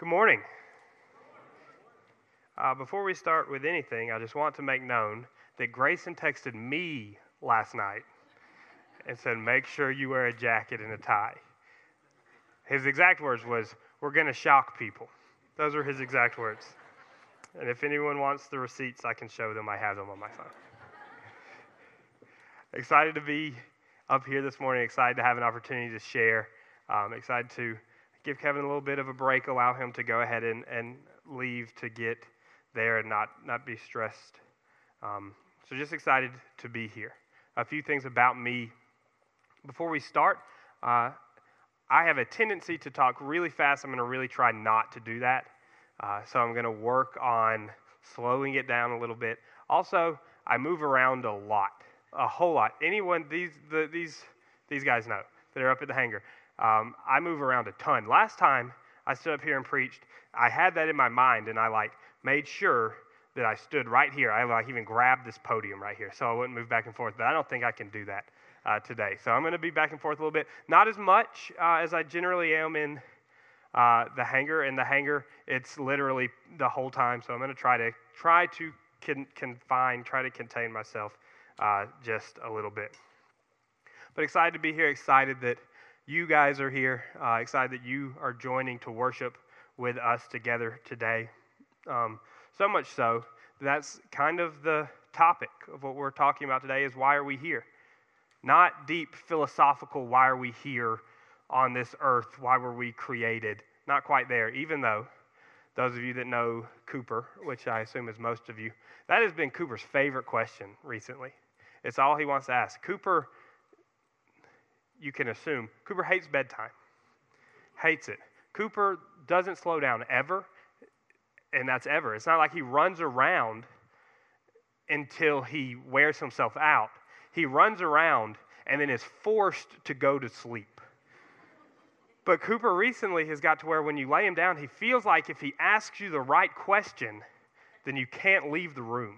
Good morning. Uh, before we start with anything, I just want to make known that Grayson texted me last night and said, "Make sure you wear a jacket and a tie." His exact words was, "We're going to shock people." Those are his exact words. And if anyone wants the receipts, I can show them. I have them on my phone. excited to be up here this morning. Excited to have an opportunity to share. Um, excited to give Kevin a little bit of a break, allow him to go ahead and, and leave to get there and not, not be stressed. Um, so just excited to be here. A few things about me. Before we start, uh, I have a tendency to talk really fast. I'm going to really try not to do that. Uh, so I'm going to work on slowing it down a little bit. Also, I move around a lot, a whole lot. Anyone, these, the, these, these guys know that are up at the hangar. Um, I move around a ton. Last time I stood up here and preached, I had that in my mind, and I like made sure that I stood right here. I like even grabbed this podium right here, so I wouldn't move back and forth. But I don't think I can do that uh, today. So I'm going to be back and forth a little bit, not as much uh, as I generally am in uh, the hangar. In the hangar, it's literally the whole time. So I'm going to try to try to con- confine, try to contain myself uh, just a little bit. But excited to be here. Excited that you guys are here. Uh, excited that you are joining to worship with us together today. Um, so much so that's kind of the topic of what we're talking about today is why are we here? Not deep philosophical, why are we here on this earth? Why were we created? Not quite there, even though those of you that know Cooper, which I assume is most of you, that has been Cooper's favorite question recently. It's all he wants to ask. Cooper, you can assume, Cooper hates bedtime, hates it. Cooper doesn't slow down ever, and that's ever. It's not like he runs around until he wears himself out. He runs around and then is forced to go to sleep. But Cooper recently has got to where when you lay him down, he feels like if he asks you the right question, then you can't leave the room.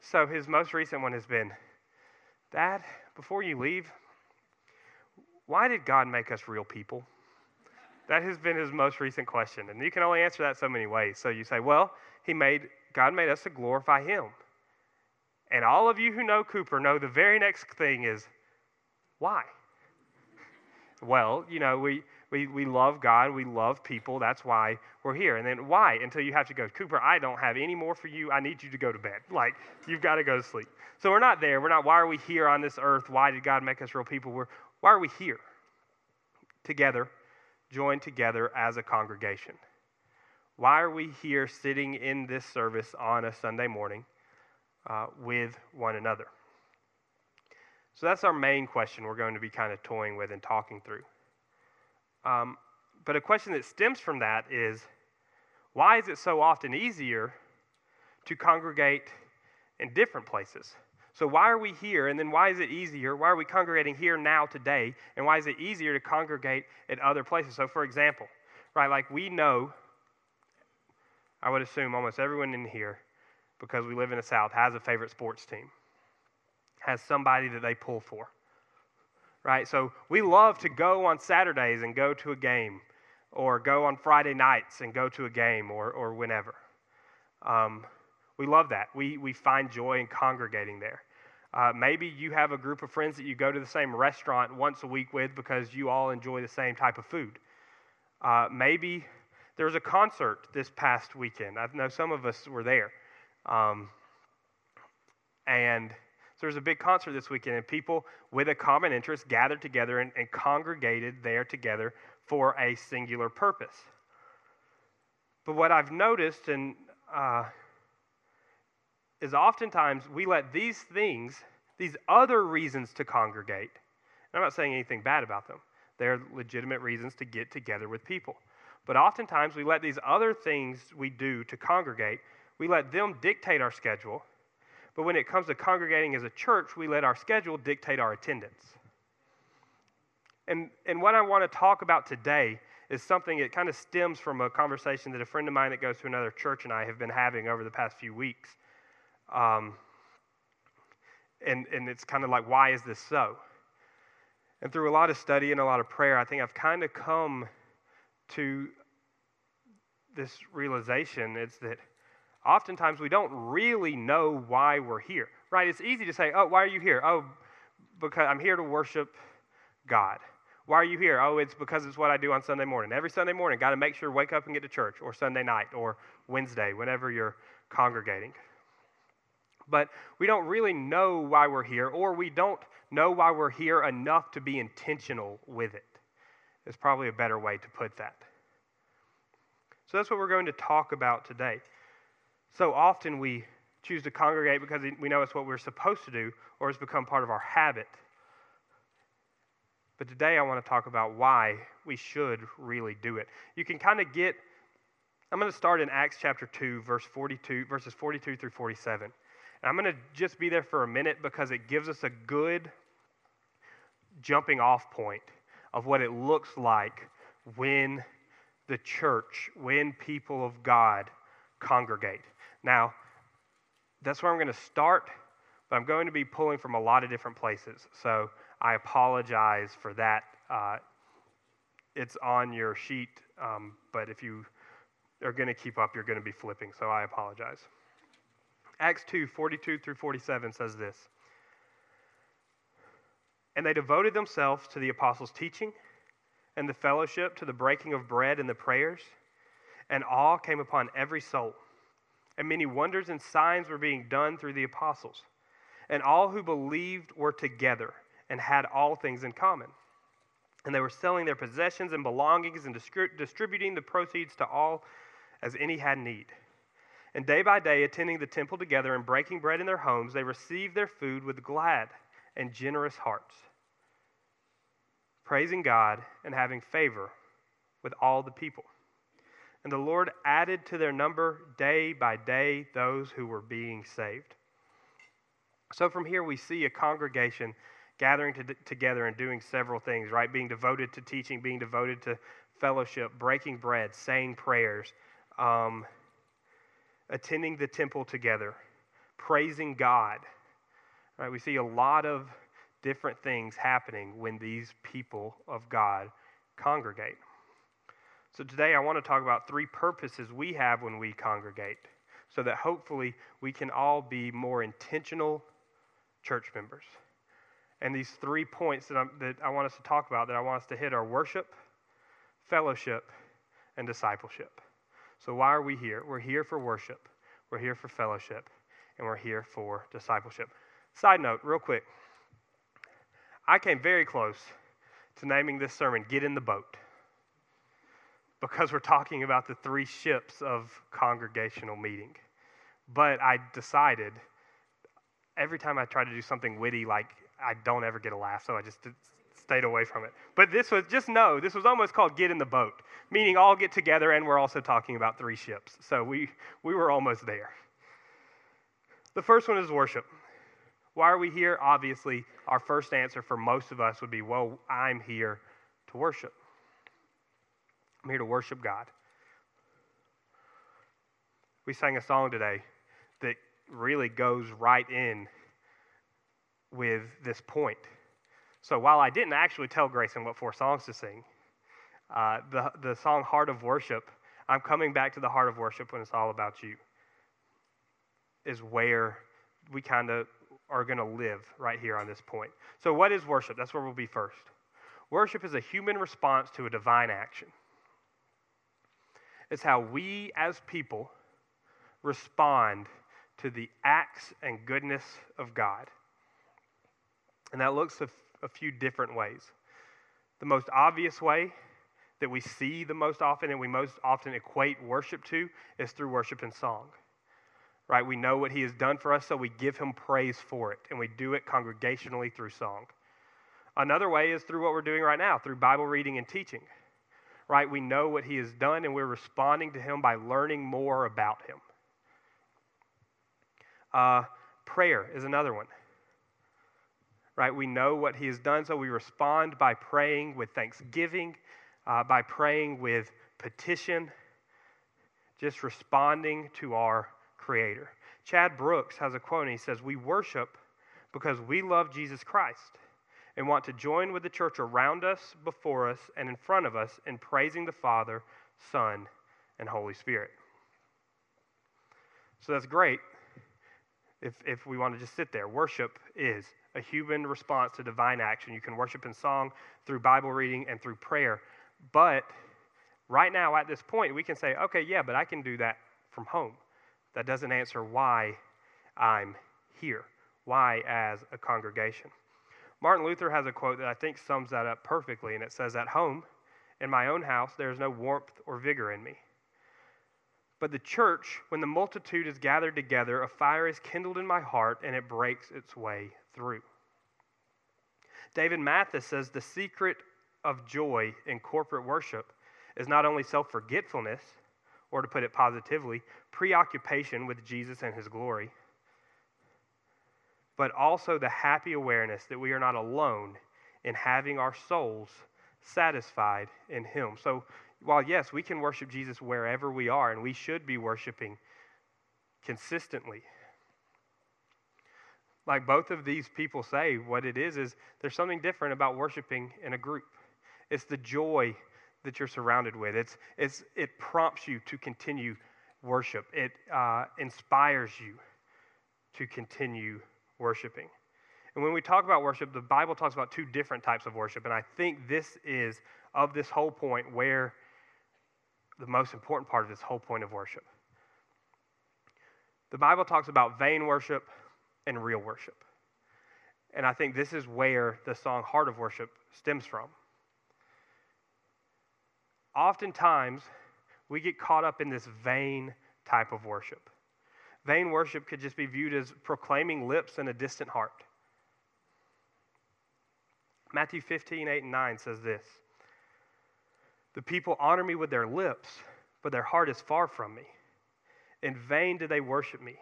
So his most recent one has been Dad, before you leave, why did God make us real people? That has been his most recent question. And you can only answer that so many ways. So you say, well, he made God made us to glorify him. And all of you who know Cooper know the very next thing is why? well, you know, we, we, we love God, we love people, that's why we're here. And then why? Until you have to go, Cooper, I don't have any more for you. I need you to go to bed. Like, you've got to go to sleep. So we're not there. We're not, why are we here on this earth? Why did God make us real people? We're, why are we here? Together, joined together as a congregation. Why are we here sitting in this service on a Sunday morning uh, with one another? So that's our main question we're going to be kind of toying with and talking through. Um, but a question that stems from that is why is it so often easier to congregate in different places? So, why are we here? And then, why is it easier? Why are we congregating here now today? And why is it easier to congregate at other places? So, for example, right, like we know, I would assume almost everyone in here, because we live in the South, has a favorite sports team has somebody that they pull for. Right? So we love to go on Saturdays and go to a game, or go on Friday nights and go to a game, or, or whenever. Um, we love that. We, we find joy in congregating there. Uh, maybe you have a group of friends that you go to the same restaurant once a week with because you all enjoy the same type of food. Uh, maybe there was a concert this past weekend. I know some of us were there. Um, and so there's a big concert this weekend, and people with a common interest gathered together and, and congregated there together for a singular purpose. But what I've noticed and uh, is oftentimes we let these things, these other reasons to congregate, I'm not saying anything bad about them. They're legitimate reasons to get together with people. But oftentimes we let these other things we do to congregate, we let them dictate our schedule but when it comes to congregating as a church, we let our schedule dictate our attendance. And, and what I want to talk about today is something that kind of stems from a conversation that a friend of mine that goes to another church and I have been having over the past few weeks. Um, and, and it's kind of like, why is this so? And through a lot of study and a lot of prayer, I think I've kind of come to this realization it's that oftentimes we don't really know why we're here, right? It's easy to say, oh, why are you here? Oh, because I'm here to worship God. Why are you here? Oh, it's because it's what I do on Sunday morning. Every Sunday morning, got to make sure wake up and get to church, or Sunday night, or Wednesday, whenever you're congregating. But we don't really know why we're here, or we don't know why we're here enough to be intentional with it. it. Is probably a better way to put that. So that's what we're going to talk about today. So often we choose to congregate because we know it's what we're supposed to do, or it's become part of our habit. But today I want to talk about why we should really do it. You can kind of get, I'm going to start in Acts chapter 2, verse 42, verses 42 through 47. And I'm going to just be there for a minute because it gives us a good jumping off point of what it looks like when the church, when people of God congregate. Now, that's where I'm going to start, but I'm going to be pulling from a lot of different places. So I apologize for that. Uh, it's on your sheet, um, but if you are going to keep up, you're going to be flipping, so I apologize. Acts 2 42 through 47 says this And they devoted themselves to the apostles' teaching and the fellowship, to the breaking of bread and the prayers, and awe came upon every soul. And many wonders and signs were being done through the apostles. And all who believed were together and had all things in common. And they were selling their possessions and belongings and distributing the proceeds to all as any had need. And day by day, attending the temple together and breaking bread in their homes, they received their food with glad and generous hearts, praising God and having favor with all the people. And the Lord added to their number day by day those who were being saved. So from here, we see a congregation gathering to, together and doing several things, right? Being devoted to teaching, being devoted to fellowship, breaking bread, saying prayers, um, attending the temple together, praising God. Right? We see a lot of different things happening when these people of God congregate. So today I want to talk about three purposes we have when we congregate so that hopefully we can all be more intentional church members. And these three points that, I'm, that I want us to talk about, that I want us to hit, are worship, fellowship, and discipleship. So, why are we here? We're here for worship, we're here for fellowship, and we're here for discipleship. Side note, real quick I came very close to naming this sermon Get in the Boat because we're talking about the three ships of congregational meeting. But I decided every time I try to do something witty like I don't ever get a laugh, so I just stayed away from it. But this was just know this was almost called get in the boat, meaning all get together, and we're also talking about three ships. So we we were almost there. The first one is worship. Why are we here? Obviously, our first answer for most of us would be, well, I'm here to worship. I'm here to worship God. We sang a song today that really goes right in with this point. So while I didn't actually tell Grayson what four songs to sing, uh, the, the song Heart of Worship, I'm coming back to the heart of worship when it's all about you, is where we kind of are going to live right here on this point. So, what is worship? That's where we'll be first. Worship is a human response to a divine action. It's how we as people respond to the acts and goodness of God. And that looks a few different ways. The most obvious way that we see the most often and we most often equate worship to is through worship and song. Right? We know what he has done for us, so we give him praise for it, and we do it congregationally through song. Another way is through what we're doing right now, through Bible reading and teaching. Right? We know what he has done, and we're responding to him by learning more about him. Uh, prayer is another one right? We know what he has done, so we respond by praying with thanksgiving, uh, by praying with petition, just responding to our Creator. Chad Brooks has a quote, and he says, We worship because we love Jesus Christ and want to join with the church around us, before us, and in front of us in praising the Father, Son, and Holy Spirit. So that's great if, if we want to just sit there. Worship is a human response to divine action. You can worship in song, through Bible reading, and through prayer. But right now, at this point, we can say, okay, yeah, but I can do that from home. That doesn't answer why I'm here, why as a congregation. Martin Luther has a quote that I think sums that up perfectly, and it says, At home, in my own house, there is no warmth or vigor in me. But the church, when the multitude is gathered together, a fire is kindled in my heart and it breaks its way through. David Mathis says the secret of joy in corporate worship is not only self forgetfulness, or to put it positively, preoccupation with Jesus and his glory, but also the happy awareness that we are not alone in having our souls satisfied in him. So while yes, we can worship Jesus wherever we are, and we should be worshiping consistently. Like both of these people say, what it is is there's something different about worshiping in a group. It's the joy that you're surrounded with. It's, it's, it prompts you to continue worship. It uh, inspires you to continue worshiping. And when we talk about worship, the Bible talks about two different types of worship. And I think this is, of this whole point, where the most important part of this whole point of worship. The Bible talks about vain worship and real worship. And I think this is where the song Heart of Worship stems from. Oftentimes, we get caught up in this vain type of worship. Vain worship could just be viewed as proclaiming lips and a distant heart. Matthew 15, 8, and 9 says this the people honor me with their lips, but their heart is far from me. In vain do they worship me,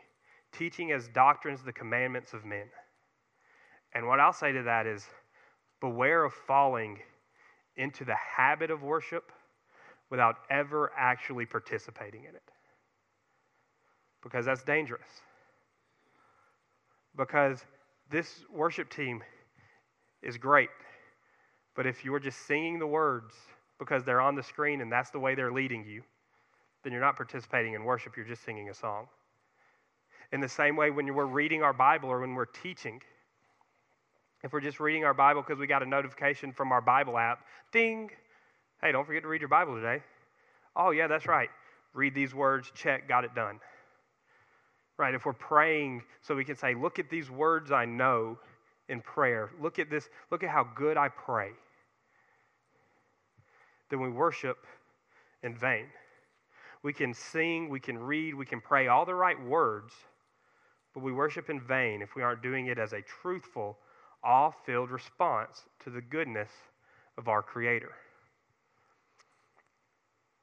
teaching as doctrines the commandments of men. And what I'll say to that is beware of falling into the habit of worship without ever actually participating in it. Because that's dangerous. Because this worship team is great, but if you're just singing the words, because they're on the screen and that's the way they're leading you, then you're not participating in worship, you're just singing a song. In the same way, when we're reading our Bible or when we're teaching, if we're just reading our Bible because we got a notification from our Bible app, ding, hey, don't forget to read your Bible today. Oh, yeah, that's right. Read these words, check, got it done. Right? If we're praying so we can say, look at these words I know in prayer, look at this, look at how good I pray then we worship in vain. We can sing, we can read, we can pray all the right words, but we worship in vain if we aren't doing it as a truthful, awe filled response to the goodness of our Creator.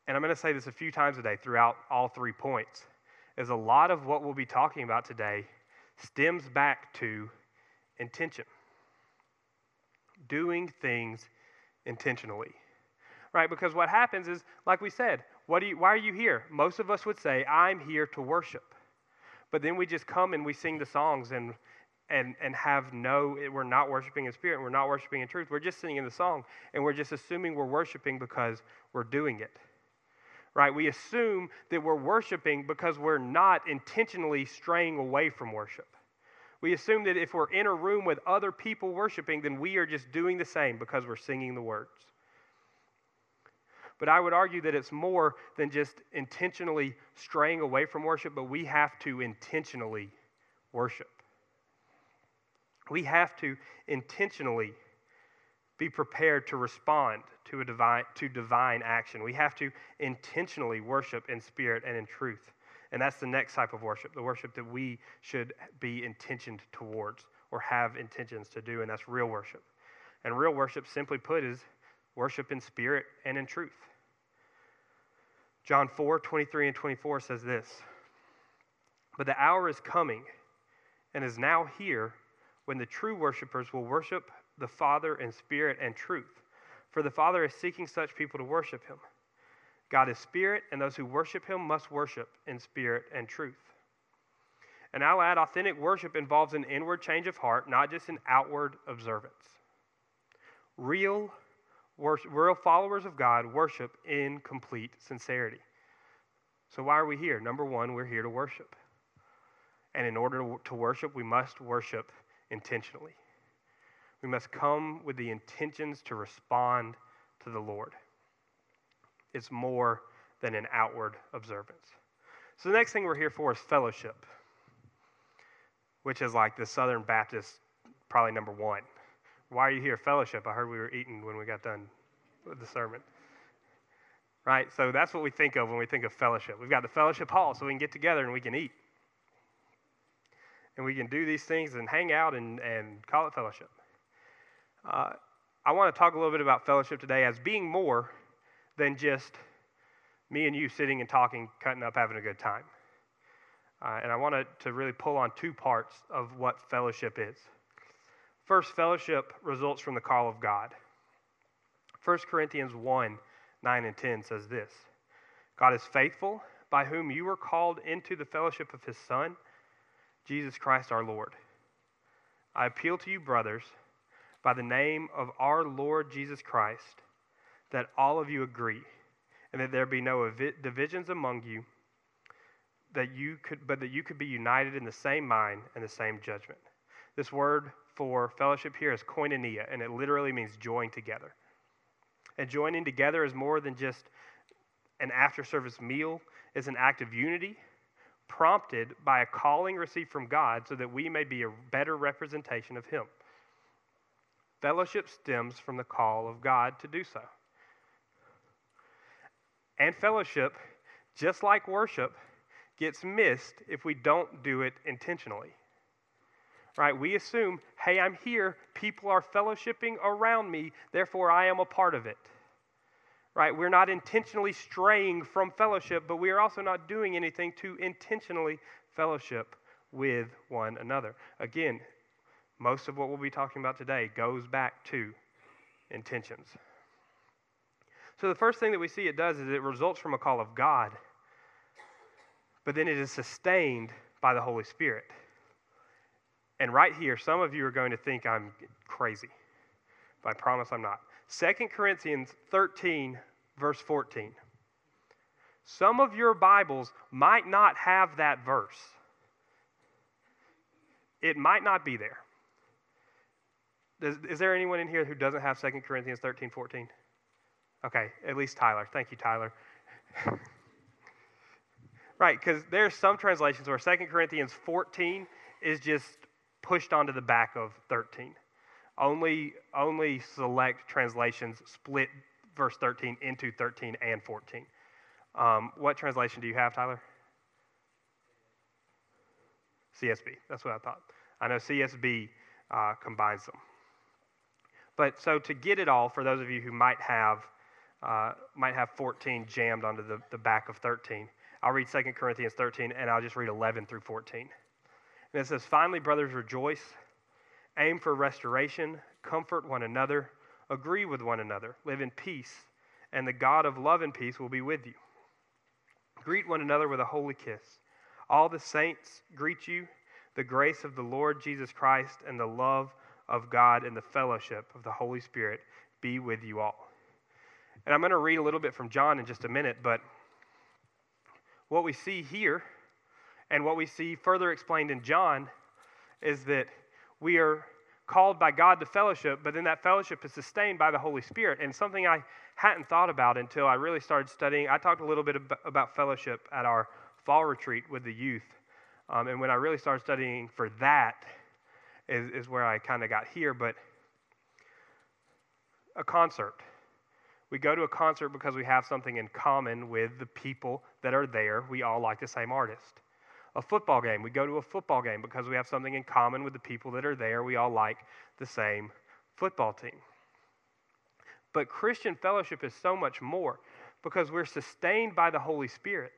And I'm going to say this a few times today throughout all three points, is a lot of what we'll be talking about today stems back to intention. Doing things intentionally right? Because what happens is, like we said, what do you, why are you here? Most of us would say, I'm here to worship. But then we just come and we sing the songs and, and, and have no, we're not worshiping in spirit, and we're not worshiping in truth. We're just singing the song and we're just assuming we're worshiping because we're doing it. Right? We assume that we're worshiping because we're not intentionally straying away from worship. We assume that if we're in a room with other people worshiping, then we are just doing the same because we're singing the words. But I would argue that it's more than just intentionally straying away from worship, but we have to intentionally worship. We have to intentionally be prepared to respond to, a divine, to divine action. We have to intentionally worship in spirit and in truth. And that's the next type of worship, the worship that we should be intentioned towards or have intentions to do, and that's real worship. And real worship, simply put, is worship in spirit and in truth. John 4 23 and 24 says this But the hour is coming and is now here when the true worshipers will worship the Father in spirit and truth. For the Father is seeking such people to worship him. God is spirit, and those who worship him must worship in spirit and truth. And I'll add authentic worship involves an inward change of heart, not just an outward observance. Real worship, real followers of God worship in complete sincerity. So, why are we here? Number one, we're here to worship. And in order to worship, we must worship intentionally. We must come with the intentions to respond to the Lord. It's more than an outward observance. So, the next thing we're here for is fellowship, which is like the Southern Baptist, probably number one. Why are you here? Fellowship. I heard we were eating when we got done with the sermon. Right? So, that's what we think of when we think of fellowship. We've got the fellowship hall so we can get together and we can eat and we can do these things and hang out and, and call it fellowship. Uh, I want to talk a little bit about fellowship today as being more than just me and you sitting and talking, cutting up, having a good time. Uh, and I want to, to really pull on two parts of what fellowship is. First, fellowship results from the call of God. 1 Corinthians 1 9 and 10 says this God is faithful, by whom you were called into the fellowship of his Son Jesus Christ our Lord. I appeal to you, brothers, by the name of our Lord Jesus Christ, that all of you agree, and that there be no divisions among you, that you could, but that you could be united in the same mind and the same judgment. This word for fellowship here is koinonia, and it literally means join together. And joining together is more than just an after service meal, it's an act of unity prompted by a calling received from God so that we may be a better representation of Him. Fellowship stems from the call of God to do so. And fellowship, just like worship, gets missed if we don't do it intentionally. Right? We assume, hey, I'm here, people are fellowshipping around me, therefore I am a part of it right? We're not intentionally straying from fellowship, but we are also not doing anything to intentionally fellowship with one another. Again, most of what we'll be talking about today goes back to intentions. So, the first thing that we see it does is it results from a call of God, but then it is sustained by the Holy Spirit. And right here, some of you are going to think I'm crazy, but I promise I'm not. 2 Corinthians 13, verse 14. Some of your Bibles might not have that verse. It might not be there. Is, there anyone in here who doesn't have 2 Corinthians 13, 14? Okay, at least Tyler. Thank you, Tyler. right, because there's some translations where 2 Corinthians 14 is just pushed onto the back of 13. Only, only select translations split verse 13 into 13 and 14. Um, what translation do you have, Tyler? CSB. That's what I thought. I know CSB uh, combines them. But so to get it all, for those of you who might have uh, might have 14 jammed onto the, the back of 13, I'll read 2 Corinthians 13 and I'll just read 11 through 14. And it says, Finally, brothers, rejoice, aim for restoration, comfort one another agree with one another, live in peace, and the God of love and peace will be with you. Greet one another with a holy kiss. All the saints greet you. The grace of the Lord Jesus Christ and the love of God and the fellowship of the Holy Spirit be with you all. And I'm going to read a little bit from John in just a minute, but what we see here and what we see further explained in John is that we are called by God to fellowship, but then that fellowship is sustained by the Holy Spirit. And something I hadn't thought about until I really started studying. I talked a little bit about fellowship at our fall retreat with the youth. Um, and when I really started studying for that, is, is where I kind of got here. But a concert. We go to a concert because we have something in common with the people that are there. We all like the same artist a football game. We go to a football game because we have something in common with the people that are there. We all like the same football team. But Christian fellowship is so much more because we're sustained by the Holy Spirit,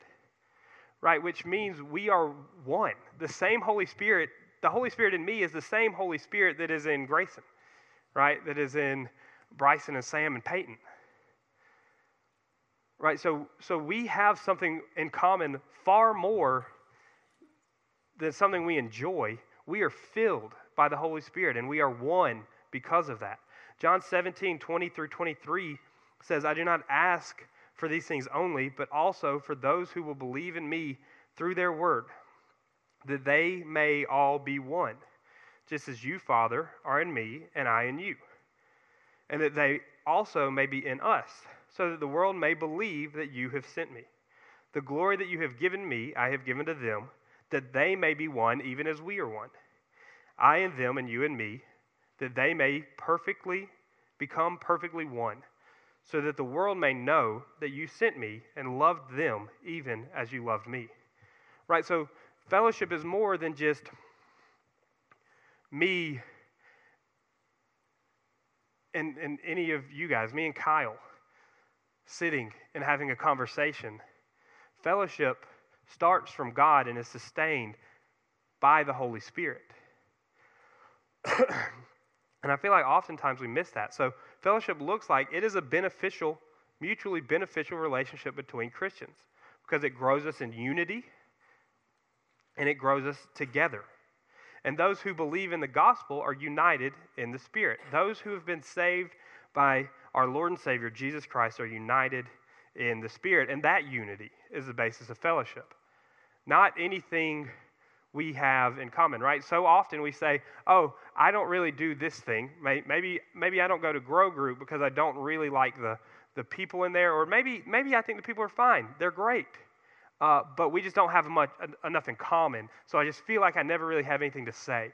right? Which means we are one. The same Holy Spirit, the Holy Spirit in me is the same Holy Spirit that is in Grayson, right? That is in Bryson and Sam and Peyton. Right? So, so we have something in common far more than something we enjoy. We are filled by the Holy Spirit and we are one because of that. John 17, 20 through 23 says, I do not ask for these things only, but also for those who will believe in me through their word, that they may all be one, just as you, Father, are in me, and I in you, and that they also may be in us, so that the world may believe that you have sent me. The glory that you have given me, I have given to them, that they may be one, even as we are one. I and them, and you and me, that they may perfectly become perfectly one, so that the world may know that you sent me and loved them even as you loved me. Right? So, fellowship is more than just me and, and any of you guys, me and Kyle, sitting and having a conversation Fellowship starts from God and is sustained by the Holy Spirit. and I feel like oftentimes we miss that. So, fellowship looks like it is a beneficial, mutually beneficial relationship between Christians because it grows us in unity and it grows us together. And those who believe in the gospel are united in the Spirit. Those who have been saved by our Lord and Savior, Jesus Christ, are united in the Spirit. And that unity is the basis of fellowship, not anything we have in common, right? So often we say, oh, I don't really do this thing. Maybe, maybe I don't go to Grow Group because I don't really like the, the people in there. Or maybe, maybe I think the people are fine. They're great. Uh, but we just don't have much, enough in common. So I just feel like I never really have anything to say.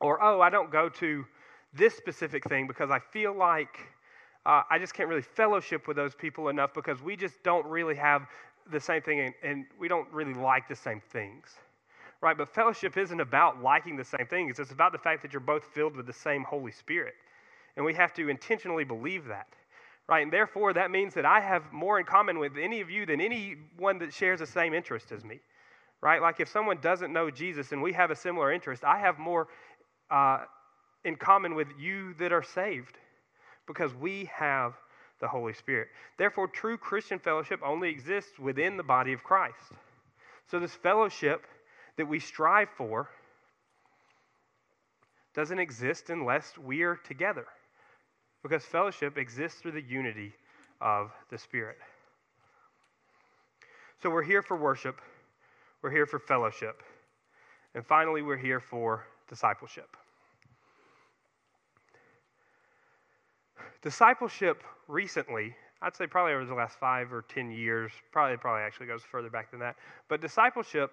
Or, oh, I don't go to this specific thing because I feel like uh, I just can't really fellowship with those people enough because we just don't really have the same thing and, and we don't really like the same things. Right? But fellowship isn't about liking the same things, it's about the fact that you're both filled with the same Holy Spirit. And we have to intentionally believe that. Right? And therefore, that means that I have more in common with any of you than anyone that shares the same interest as me. Right? Like if someone doesn't know Jesus and we have a similar interest, I have more uh, in common with you that are saved because we have the Holy Spirit. Therefore, true Christian fellowship only exists within the body of Christ. So, this fellowship that we strive for doesn't exist unless we are together, because fellowship exists through the unity of the Spirit. So, we're here for worship, we're here for fellowship, and finally, we're here for discipleship. Discipleship recently, I'd say probably over the last five or 10 years, probably, probably actually goes further back than that, but discipleship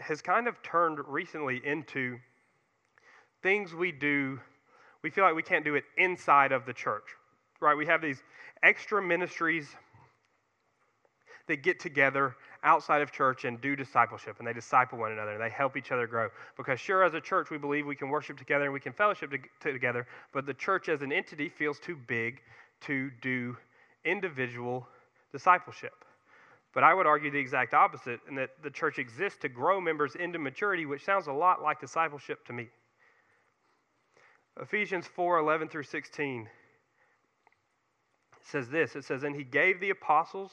has kind of turned recently into things we do, we feel like we can't do it inside of the church, right? We have these extra ministries that get together outside of church and do discipleship and they disciple one another and they help each other grow. Because, sure, as a church, we believe we can worship together and we can fellowship to, together, but the church as an entity feels too big to do individual discipleship. But I would argue the exact opposite, in that the church exists to grow members into maturity, which sounds a lot like discipleship to me. Ephesians 4 11 through 16 says this it says, And he gave the apostles,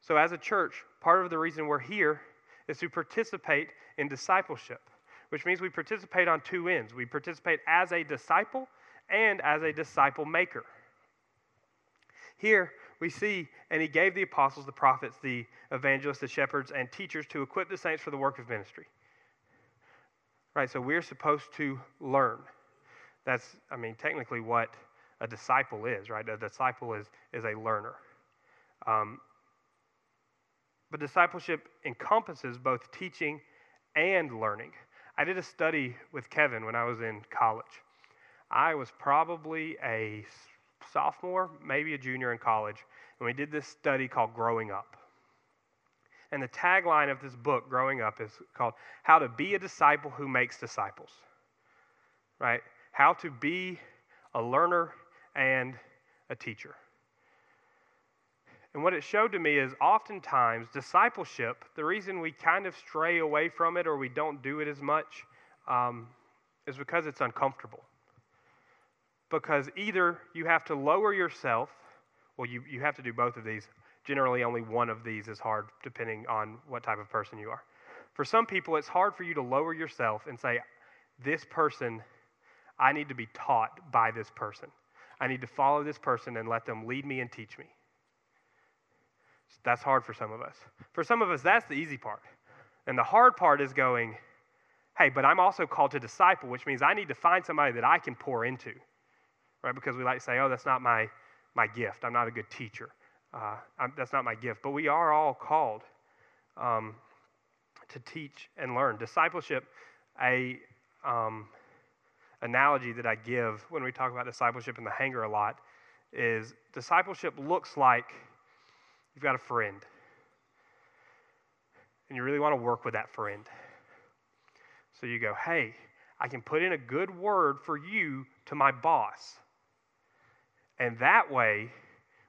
So, as a church, part of the reason we're here is to participate in discipleship, which means we participate on two ends. We participate as a disciple and as a disciple maker. Here we see, and he gave the apostles, the prophets, the evangelists, the shepherds, and teachers to equip the saints for the work of ministry. Right, so we're supposed to learn. That's, I mean, technically what a disciple is, right? A disciple is, is a learner. Um, But discipleship encompasses both teaching and learning. I did a study with Kevin when I was in college. I was probably a sophomore, maybe a junior in college, and we did this study called Growing Up. And the tagline of this book, Growing Up, is called How to Be a Disciple Who Makes Disciples. Right? How to be a learner and a teacher. And what it showed to me is oftentimes discipleship, the reason we kind of stray away from it or we don't do it as much um, is because it's uncomfortable. Because either you have to lower yourself, well, you, you have to do both of these. Generally, only one of these is hard depending on what type of person you are. For some people, it's hard for you to lower yourself and say, This person, I need to be taught by this person. I need to follow this person and let them lead me and teach me. That's hard for some of us. For some of us, that's the easy part. And the hard part is going, hey, but I'm also called to disciple, which means I need to find somebody that I can pour into, right? Because we like to say, oh, that's not my, my gift. I'm not a good teacher. Uh, that's not my gift. But we are all called um, to teach and learn. Discipleship, a um, analogy that I give when we talk about discipleship in the hangar a lot, is discipleship looks like You've got a friend. And you really want to work with that friend. So you go, hey, I can put in a good word for you to my boss. And that way,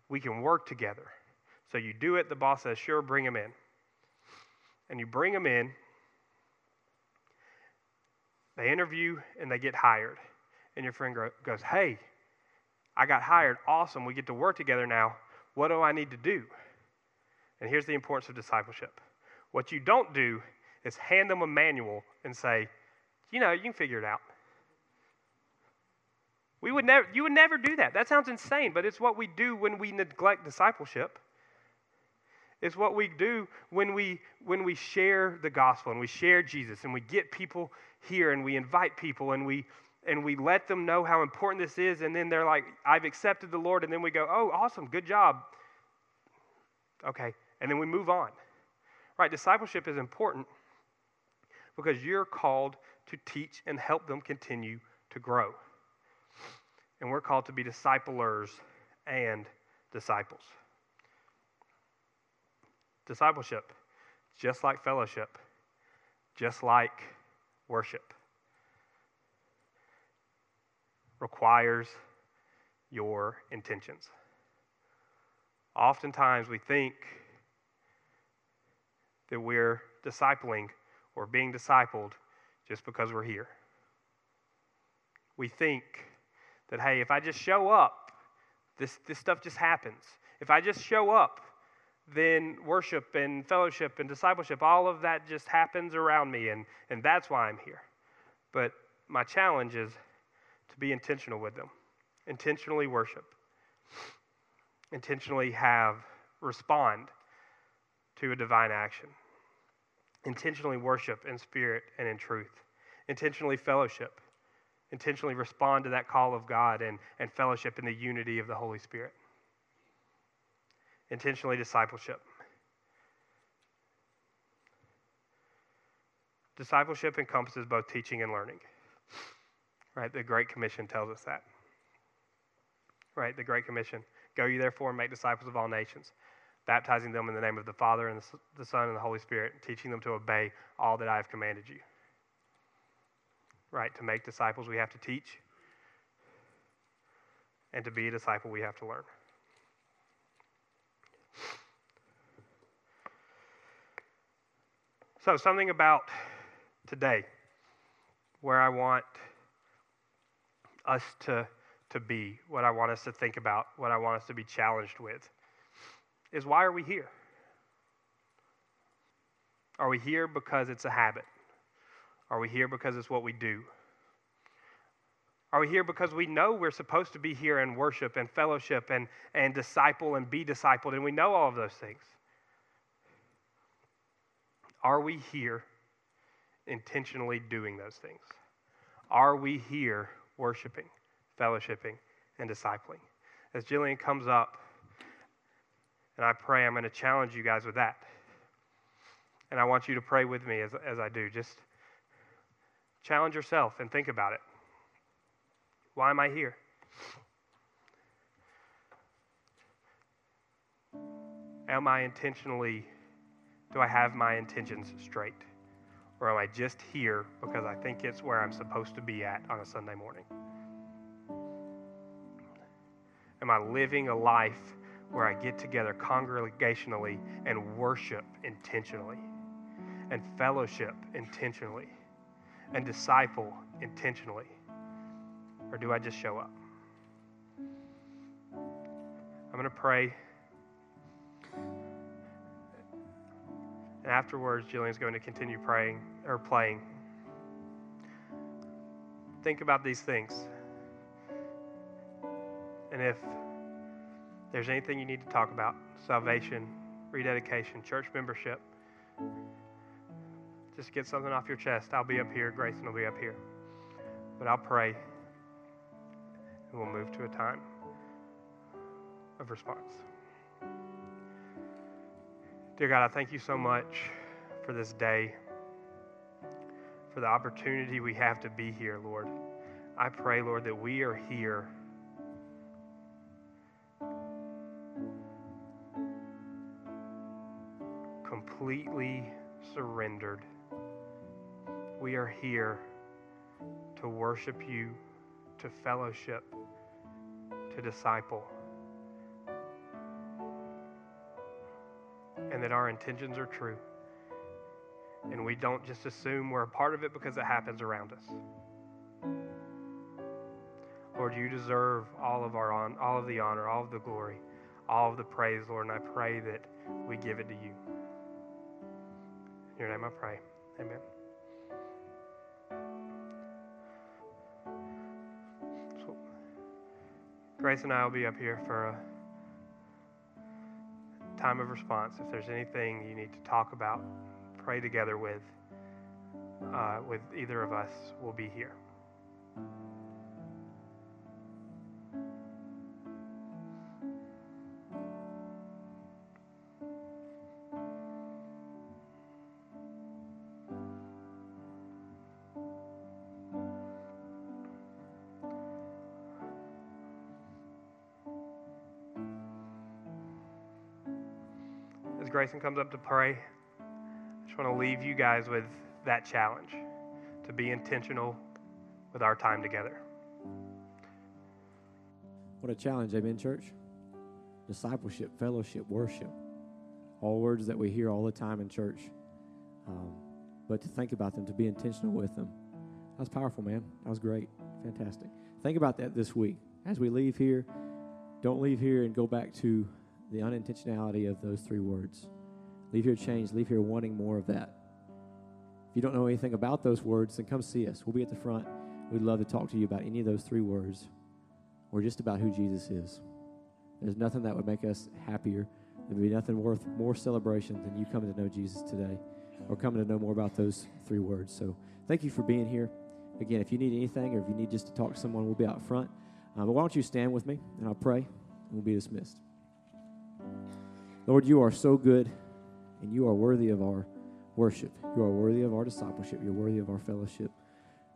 we can work together. So you do it, the boss says, sure, bring him in. And you bring him in, they interview, and they get hired. And your friend goes, hey, I got hired. Awesome. We get to work together now. What do I need to do? And here's the importance of discipleship what you don't do is hand them a manual and say, you know, you can figure it out. We would never, you would never do that. That sounds insane, but it's what we do when we neglect discipleship. It's what we do when we, when we share the gospel and we share Jesus and we get people here and we invite people and we, and we let them know how important this is. And then they're like, I've accepted the Lord. And then we go, oh, awesome, good job. Okay, and then we move on. Right? Discipleship is important because you're called to teach and help them continue to grow. And we're called to be disciplers and disciples. Discipleship, just like fellowship, just like worship, requires your intentions. Oftentimes we think that we're discipling or being discipled just because we're here. We think that, hey, if I just show up, this, this stuff just happens. If I just show up, then worship and fellowship and discipleship, all of that just happens around me, and, and that's why I'm here. But my challenge is to be intentional with them, intentionally worship, intentionally have, respond to a divine action intentionally worship in spirit and in truth, intentionally fellowship, intentionally respond to that call of God and, and fellowship in the unity of the Holy Spirit, intentionally discipleship. Discipleship encompasses both teaching and learning. Right? The Great Commission tells us that. Right? The Great Commission. Go you therefore and make disciples of all nations baptizing them in the name of the Father and the Son and the Holy Spirit, teaching them to obey all that I have commanded you. Right? To make disciples, we have to teach. And to be a disciple, we have to learn. So, something about today where I want us to, to be, what I want us to think about, what I want us to be challenged with is why are we here? Are we here because it's a habit? Are we here because it's what we do? Are we here because we know we're supposed to be here and worship and fellowship and, and disciple and be discipled, and we know all of those things? Are we here intentionally doing those things? Are we here worshiping, fellowshipping, and discipling? As Jillian comes up, and I pray I'm going to challenge you guys with that. And I want you to pray with me as, as I do. Just challenge yourself and think about it. Why am I here? Am I intentionally, do I have my intentions straight? Or am I just here because I think it's where I'm supposed to be at on a Sunday morning? Am I living a life where I get together congregationally and worship intentionally, and fellowship intentionally, and disciple intentionally? Or do I just show up? I'm going to pray. And afterwards, Jillian's going to continue praying or playing. Think about these things. And if there's anything you need to talk about, salvation, rededication, church membership, just get something off your chest. I'll be up here, Grayson will be up here. But I'll pray, and we'll move to a time of response. Dear God, I thank you so much for this day, for the opportunity we have to be here, Lord. I pray, Lord, that we are here. Completely surrendered. We are here to worship you, to fellowship, to disciple. and that our intentions are true. And we don't just assume we're a part of it because it happens around us. Lord, you deserve all of our on, all of the honor, all of the glory, all of the praise, Lord, and I pray that we give it to you. Your name I pray. Amen. So, Grace and I will be up here for a time of response. If there's anything you need to talk about, pray together with, uh, with either of us, we'll be here. Grayson comes up to pray, I just want to leave you guys with that challenge to be intentional with our time together. What a challenge, amen, church. Discipleship, fellowship, worship. All words that we hear all the time in church. Um, but to think about them, to be intentional with them. That was powerful, man. That was great. Fantastic. Think about that this week. As we leave here, don't leave here and go back to the unintentionality of those three words. Leave here changed, leave here wanting more of that. If you don't know anything about those words, then come see us. We'll be at the front. We'd love to talk to you about any of those three words or just about who Jesus is. There's nothing that would make us happier. There'd be nothing worth more celebration than you coming to know Jesus today or coming to know more about those three words. So thank you for being here. Again, if you need anything or if you need just to talk to someone, we'll be out front. Uh, but why don't you stand with me and I'll pray and we'll be dismissed. Lord, you are so good and you are worthy of our worship. You are worthy of our discipleship. You're worthy of our fellowship.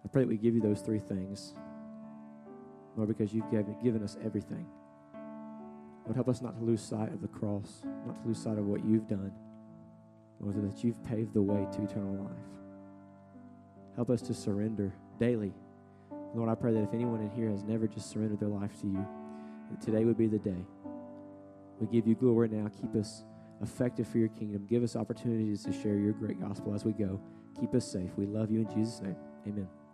I pray that we give you those three things, Lord, because you've given us everything. Lord, help us not to lose sight of the cross, not to lose sight of what you've done, Lord, that you've paved the way to eternal life. Help us to surrender daily. Lord, I pray that if anyone in here has never just surrendered their life to you, that today would be the day. We give you glory now. Keep us effective for your kingdom. Give us opportunities to share your great gospel as we go. Keep us safe. We love you in Jesus' name. Amen.